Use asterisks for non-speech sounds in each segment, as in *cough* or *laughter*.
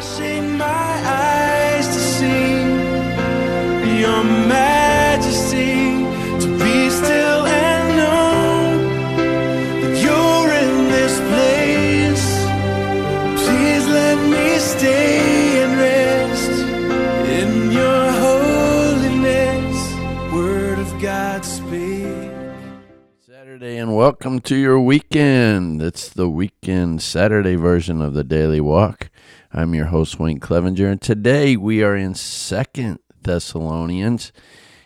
my eyes to see your majesty, to be still and know that you're in this place. Please let me stay and rest in your holiness. Word of God speak. Saturday, and welcome to your weekend. It's the weekend Saturday version of the Daily Walk. I'm your host, Wayne Clevenger, and today we are in Second Thessalonians.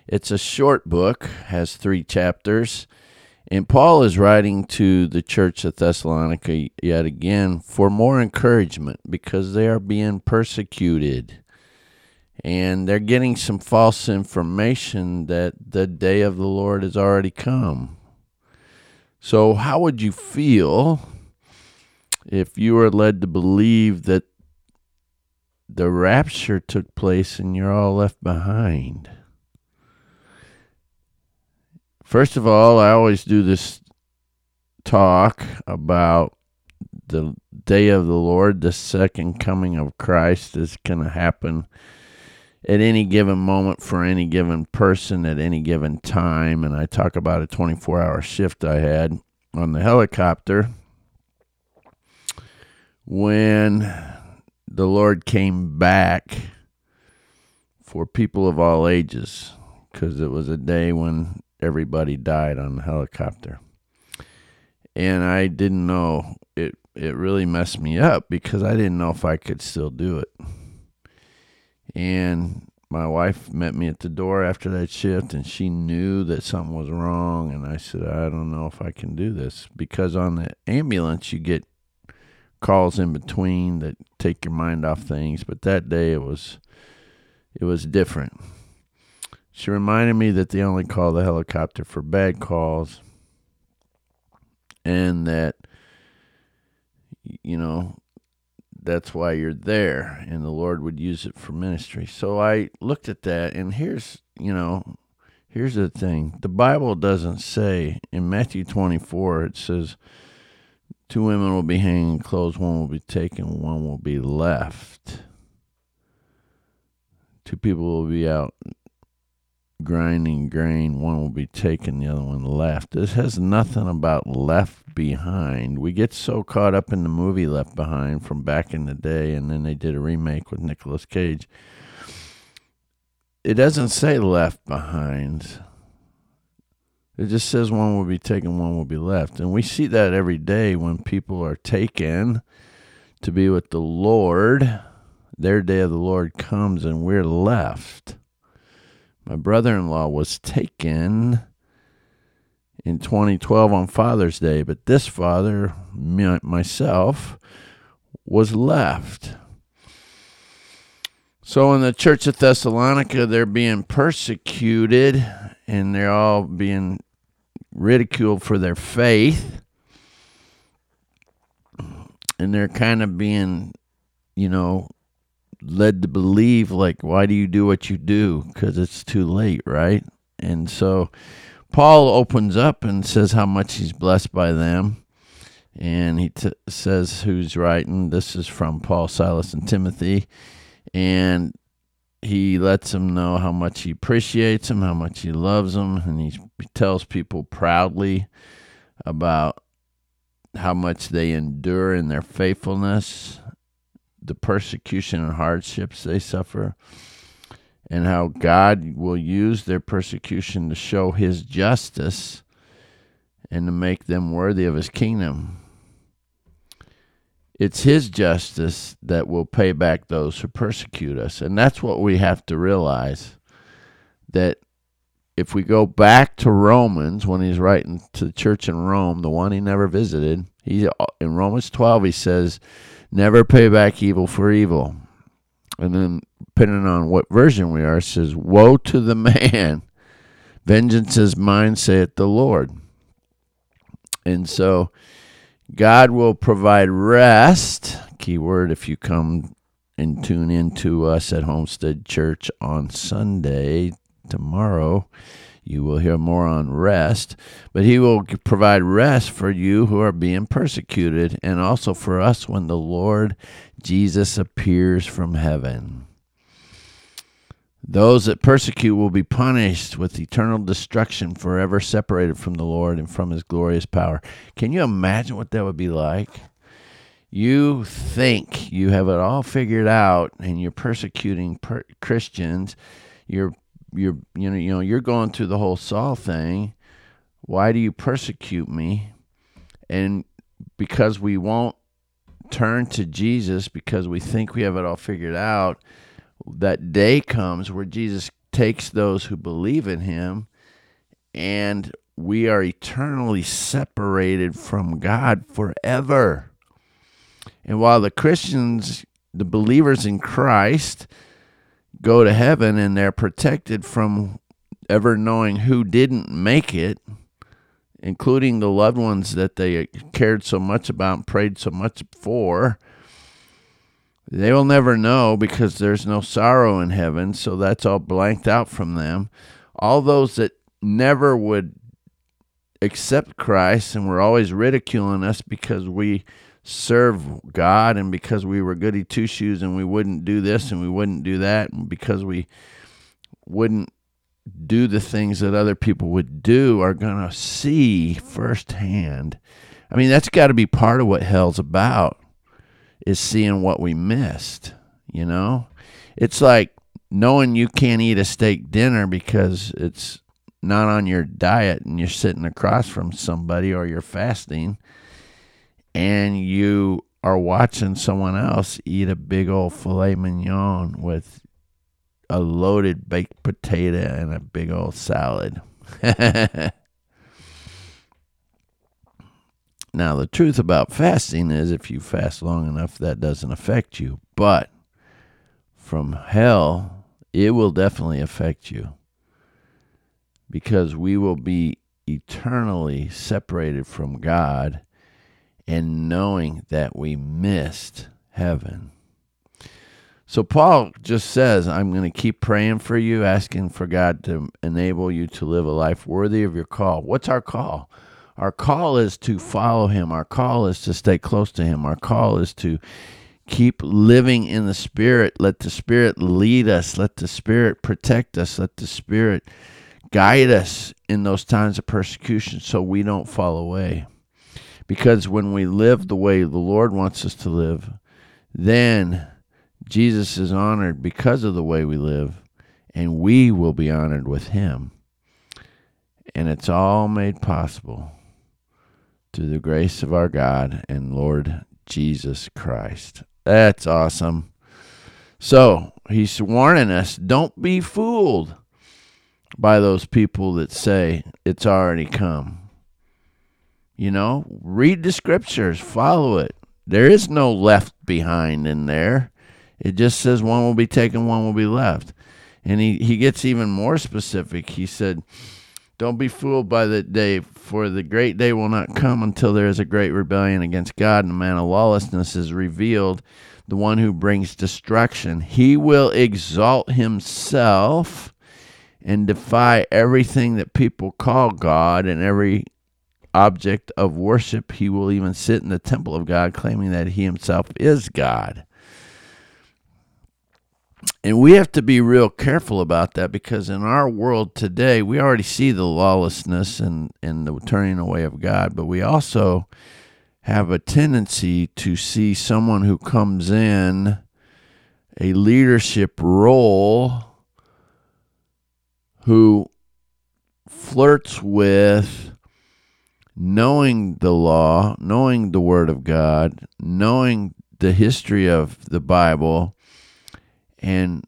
It's a short book, has three chapters, and Paul is writing to the church of Thessalonica yet again for more encouragement because they are being persecuted and they're getting some false information that the day of the Lord has already come. So, how would you feel if you were led to believe that the rapture took place and you're all left behind? First of all, I always do this talk about the day of the Lord, the second coming of Christ is going to happen at any given moment for any given person at any given time. And I talk about a 24 hour shift I had on the helicopter when the Lord came back for people of all ages because it was a day when everybody died on the helicopter. And I didn't know it it really messed me up because I didn't know if I could still do it. And my wife met me at the door after that shift and she knew that something was wrong and I said I don't know if I can do this because on the ambulance you get calls in between that take your mind off things but that day it was it was different. She reminded me that they only call the helicopter for bad calls and that you know that's why you're there and the lord would use it for ministry so i looked at that and here's you know here's the thing the bible doesn't say in matthew 24 it says two women will be hanging clothes one will be taken one will be left. Two people will be out grinding grain one will be taken the other one left. This has nothing about left behind. We get so caught up in the movie left behind from back in the day and then they did a remake with Nicolas Cage. It doesn't say left behind it just says one will be taken one will be left. And we see that every day when people are taken to be with the lord. Their day of the lord comes and we're left. My brother in law was taken in 2012 on Father's Day, but this father, myself, was left. So in the church of Thessalonica, they're being persecuted and they're all being ridiculed for their faith. And they're kind of being, you know, led to believe like why do you do what you do? Because it's too late right? And so paul opens up and says how much he's blessed by them. And he t- says who's writing. This is from paul silas and timothy. And he lets them know how much he appreciates them how much he loves them and he tells people proudly about how much they endure in their faithfulness the persecution and hardships they suffer, and how God will use their persecution to show his justice and to make them worthy of his kingdom. It's his justice that will pay back those who persecute us. And that's what we have to realize that if we go back to Romans when he's writing to the church in Rome, the one he never visited, he in Romans 12 he says never pay back evil for evil. And then, depending on what version we are, says, Woe to the *laughs* man! Vengeance is mine, saith the Lord. And so, God will provide rest. Keyword if you come and tune in to us at Homestead Church on Sunday, tomorrow, You will hear more on rest, but he will provide rest for you who are being persecuted and also for us when the Lord Jesus appears from heaven. Those that persecute will be punished with eternal destruction, forever separated from the Lord and from his glorious power. Can you imagine what that would be like? You think you have it all figured out and you're persecuting per- Christians. You're you're you know you know you're going through the whole Saul thing. Why do you persecute me? And because we won't turn to Jesus because we think we have it all figured out, that day comes where Jesus takes those who believe in him and we are eternally separated from God forever. And while the Christians, the believers in Christ, go to heaven and they're protected from ever knowing who didn't make it, including the loved ones that they cared so much about and prayed so much for. They will never know because there's no sorrow in heaven, so that's all blanked out from them. All those that never would accept Christ and were always ridiculing us because we serve God and because we were goody two shoes and we wouldn't do this and we wouldn't do that and because we wouldn't do the things that other people would do are going to see firsthand. I mean, that's got to be part of what hell's about is seeing what we missed, you know? It's like knowing you can't eat a steak dinner because it's not on your diet and you're sitting across from somebody or you're fasting and you are watching someone else eat a big old filet mignon with a loaded baked potato and a big old salad. *laughs* now, the truth about fasting is if you fast long enough, that doesn't affect you. But from hell, it will definitely affect you because we will be eternally separated from God and knowing that we missed heaven. So Paul just says, I'm going to keep praying for you, asking for God to enable you to live a life worthy of your call. What's our call? Our call is to follow him. Our call is to stay close to him. Our call is to keep living in the spirit. Let the spirit lead us. Let the spirit protect us. Let the spirit guide us in those times of persecution so we don't fall away. Because when we live the way the Lord wants us to live, then Jesus is honored because of the way we live, and we will be honored with him. And it's all made possible through the grace of our God and Lord Jesus Christ. That's awesome. So he's warning us don't be fooled by those people that say it's already come. You know, read the scriptures, follow it. There is no left behind in there. It just says one will be taken, one will be left. And he, he gets even more specific. He said, Don't be fooled by the day, for the great day will not come until there is a great rebellion against God, and a man of lawlessness is revealed, the one who brings destruction. He will exalt himself and defy everything that people call God and every object of worship. He will even sit in the temple of God, claiming that he himself is God. And we have to be real careful about that because in our world today, we already see the lawlessness and, and the turning away of God, but we also have a tendency to see someone who comes in a leadership role who flirts with knowing the law, knowing the Word of God, knowing the history of the Bible, and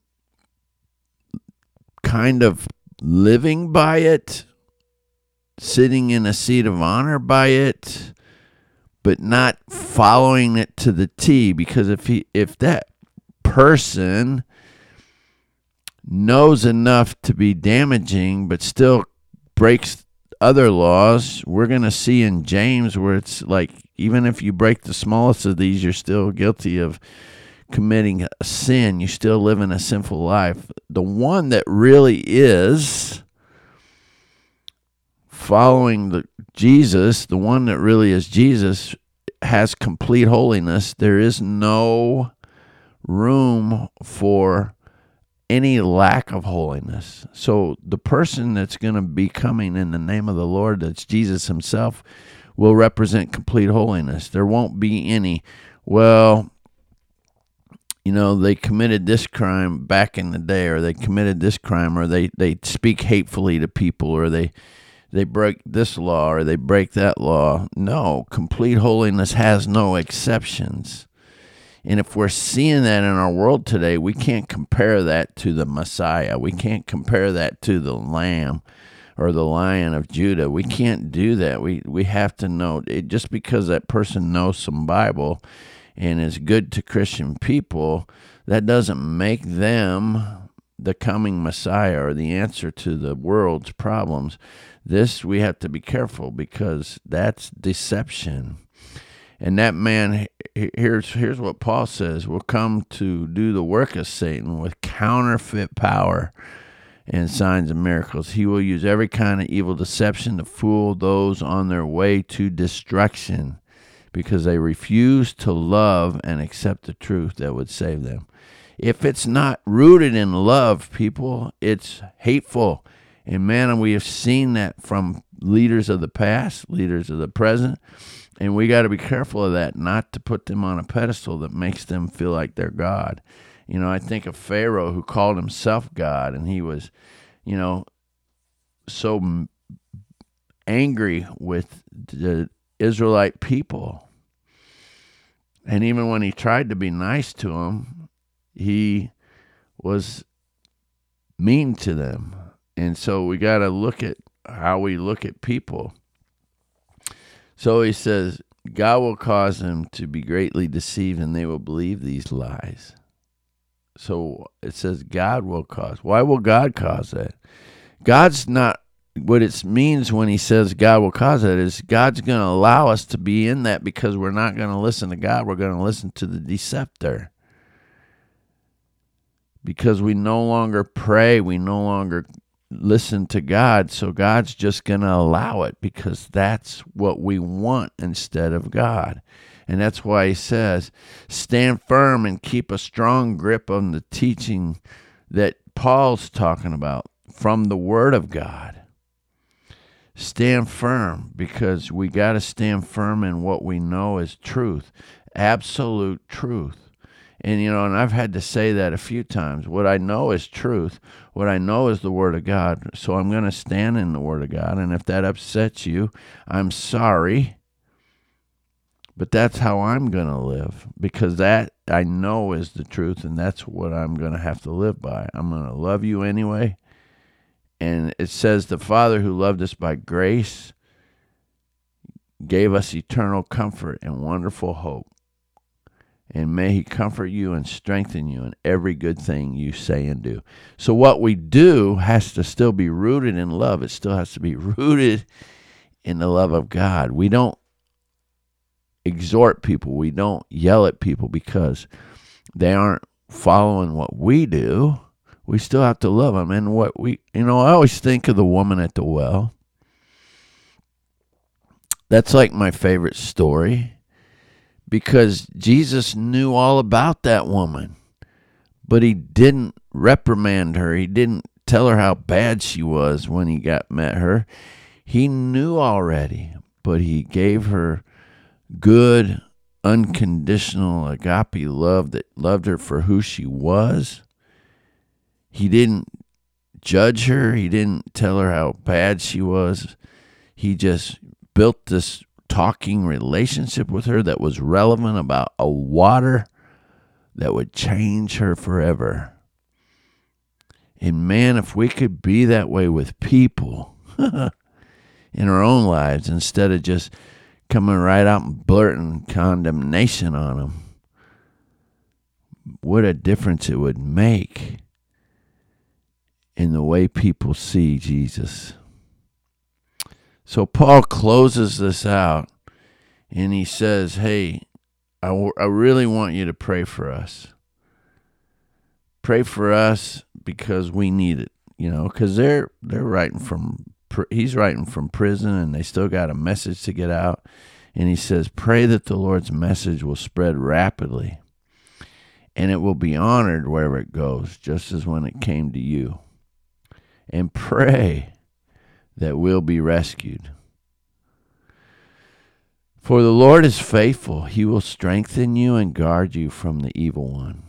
kind of living by it, sitting in a seat of honor by it, but not following it to the T. Because if he, if that person knows enough to be damaging, but still breaks other laws, we're going to see in James where it's like even if you break the smallest of these, you're still guilty of committing a sin. You still live in a sinful life. The one that really is following the Jesus, the one that really is Jesus, has complete holiness. There is no room for any lack of holiness. So the person that's going to be coming in the name of the Lord, that's Jesus himself, will represent complete holiness. There won't be any, well, you know, they committed this crime back in the day, or they committed this crime, or they, they speak hatefully to people, or they they break this law or they break that law. No, complete holiness has no exceptions. And if we're seeing that in our world today, we can't compare that to the Messiah. We can't compare that to the Lamb or the Lion of Judah. We can't do that. We we have to know it just because that person knows some Bible and is good to Christian people, that doesn't make them the coming Messiah or the answer to the world's problems. This we have to be careful because that's deception. And that man, here's here's what Paul says: will come to do the work of Satan with counterfeit power and signs and miracles. He will use every kind of evil deception to fool those on their way to destruction, because they refuse to love and accept the truth that would save them. If it's not rooted in love, people, it's hateful. And man, we have seen that from leaders of the past, leaders of the present and we got to be careful of that, not to put them on a pedestal that makes them feel like they're God. You know, I think of Pharaoh who called himself God, and he was, you know, so angry with the Israelite people. And even when he tried to be nice to them, he was mean to them. And so we got to look at how we look at people. So he says, God will cause them to be greatly deceived and they will believe these lies. So it says God will cause. Why will God cause that? God's not what it means when he says God will cause that is God's going to allow us to be in that because we're not going to listen to God. We're going to listen to the deceptor. Because we no longer pray, we no longer listen to God. So God's just going to allow it because that's what we want instead of God. And that's why he says, stand firm and keep a strong grip on the teaching that Paul's talking about from the Word of God. Stand firm because we got to stand firm in what we know is truth, absolute truth. And, you know, and I've had to say that a few times. What I know is truth. What I know is the Word of God. So I'm going to stand in the Word of God. And if that upsets you, I'm sorry. But that's how I'm going to live because that I know is the truth. And that's what I'm going to have to live by. I'm going to love you anyway. And it says, The Father who loved us by grace gave us eternal comfort and wonderful hope and may he comfort you and strengthen you in every good thing you say and do. So, what we do has to still be rooted in love. It still has to be *laughs* rooted in the love of God. We don't exhort people, we don't yell at people because they aren't following what we do. We still have to love them. And what we, you know, I always think of the woman at the well. That's like my favorite story because Jesus knew all about that woman, but he didn't reprimand her. He didn't tell her how bad she was when he got met her. He knew already, but he gave her good, unconditional agape love that loved her for who she was. He didn't judge her. He didn't tell her how bad she was. He just built this talking relationship with her that was relevant about a water that would change her forever. And man, if we could be that way with people *laughs* in our own lives instead of just coming right out and blurting condemnation on them, what a difference it would make in the way people see Jesus. So Paul closes this out and he says, Hey, I, w- I really want you to pray for us. Pray for us because we need it, you know, because they're they're writing from pr- he's writing from prison, and they still got a message to get out. And he says, "Pray that the Lord's message will spread rapidly, and it will be honored wherever it goes, just as when it came to you. And pray that we'll be rescued." For the Lord is faithful. He will strengthen you and guard you from the evil one.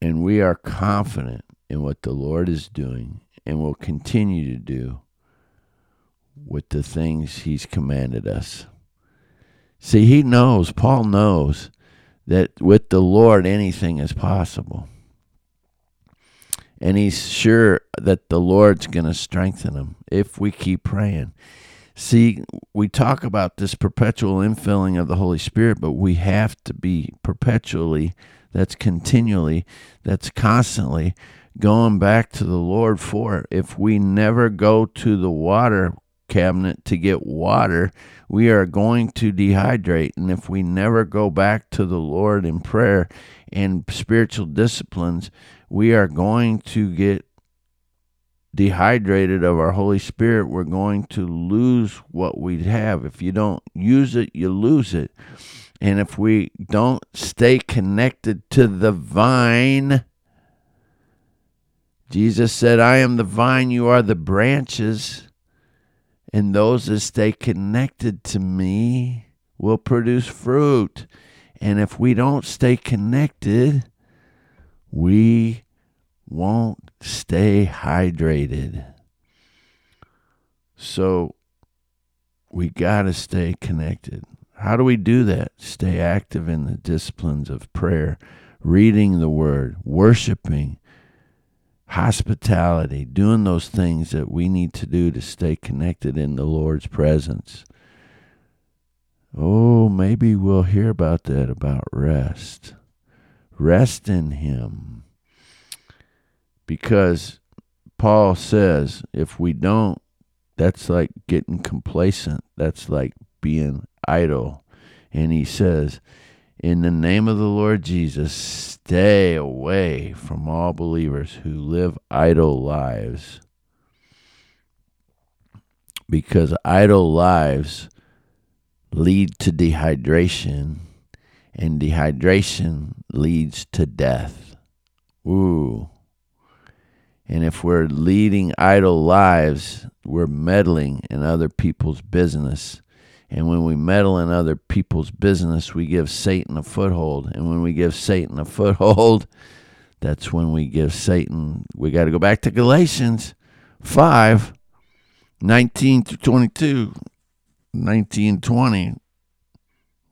And we are confident in what the Lord is doing and will continue to do with the things He's commanded us. See, He knows, Paul knows, that with the Lord anything is possible. And he's sure that the Lord's going to strengthen him if we keep praying. See, we talk about this perpetual infilling of the Holy Spirit, but we have to be perpetually, that's continually, that's constantly going back to the Lord for it. If we never go to the water cabinet to get water, we are going to dehydrate. And if we never go back to the Lord in prayer and spiritual disciplines, we are going to get dehydrated of our Holy Spirit, we're going to lose what we have. If you don't use it, you lose it. And if we don't stay connected to the vine, Jesus said, I am the vine, you are the branches. And those that stay connected to me will produce fruit. And if we don't stay connected, we won't stay hydrated. So we got to stay connected. How do we do that? Stay active in the disciplines of prayer, reading the word, worshiping, hospitality, doing those things that we need to do to stay connected in the Lord's presence. Oh, maybe we'll hear about that about rest. Rest in Him because Paul says if we don't, that's like getting complacent. That's like being idle. And he says, in the name of the Lord Jesus, stay away from all believers who live idle lives. Because idle lives lead to dehydration, and dehydration leads to death. Ooh. And if we're leading idle lives, we're meddling in other people's business. And when we meddle in other people's business, we give Satan a foothold. And when we give Satan a foothold, that's when we give Satan. We got to go back to Galatians 5 19 through 22, 19, 20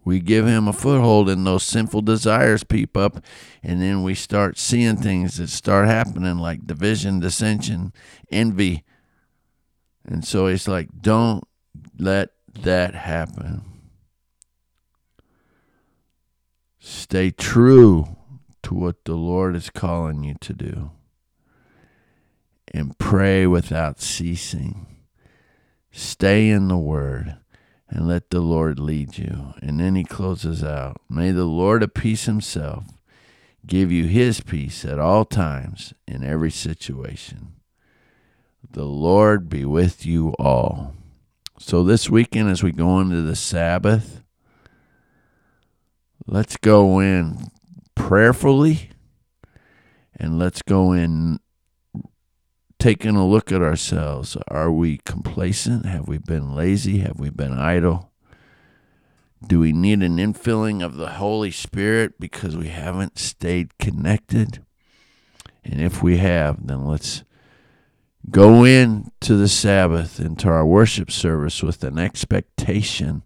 we give him a foothold and those sinful desires peep up and then we start seeing things that start happening like division dissension envy. And so it's like don't let that happen. Stay true to what the lord is calling you to do. And pray without ceasing. Stay in the word and let the Lord lead you. And then he closes out May the Lord of peace himself give you his peace at all times in every situation. The Lord be with you all. So, this weekend, as we go into the Sabbath, let's go in prayerfully and let's go in taking a look at ourselves. Are we complacent? Have we been lazy? Have we been idle? Do we need an infilling of the Holy Spirit because we haven't stayed connected? And if we have, then let's go in to the Sabbath, into our worship service with an expectation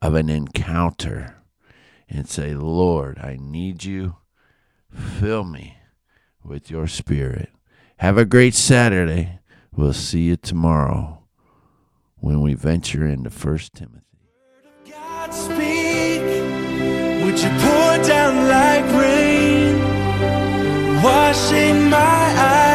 of an encounter and say, Lord, I need you. Fill me with your spirit. Have a great Saturday. We'll see you tomorrow when we venture into First Timothy. Speak, would you pour down like rain, washing my eyes?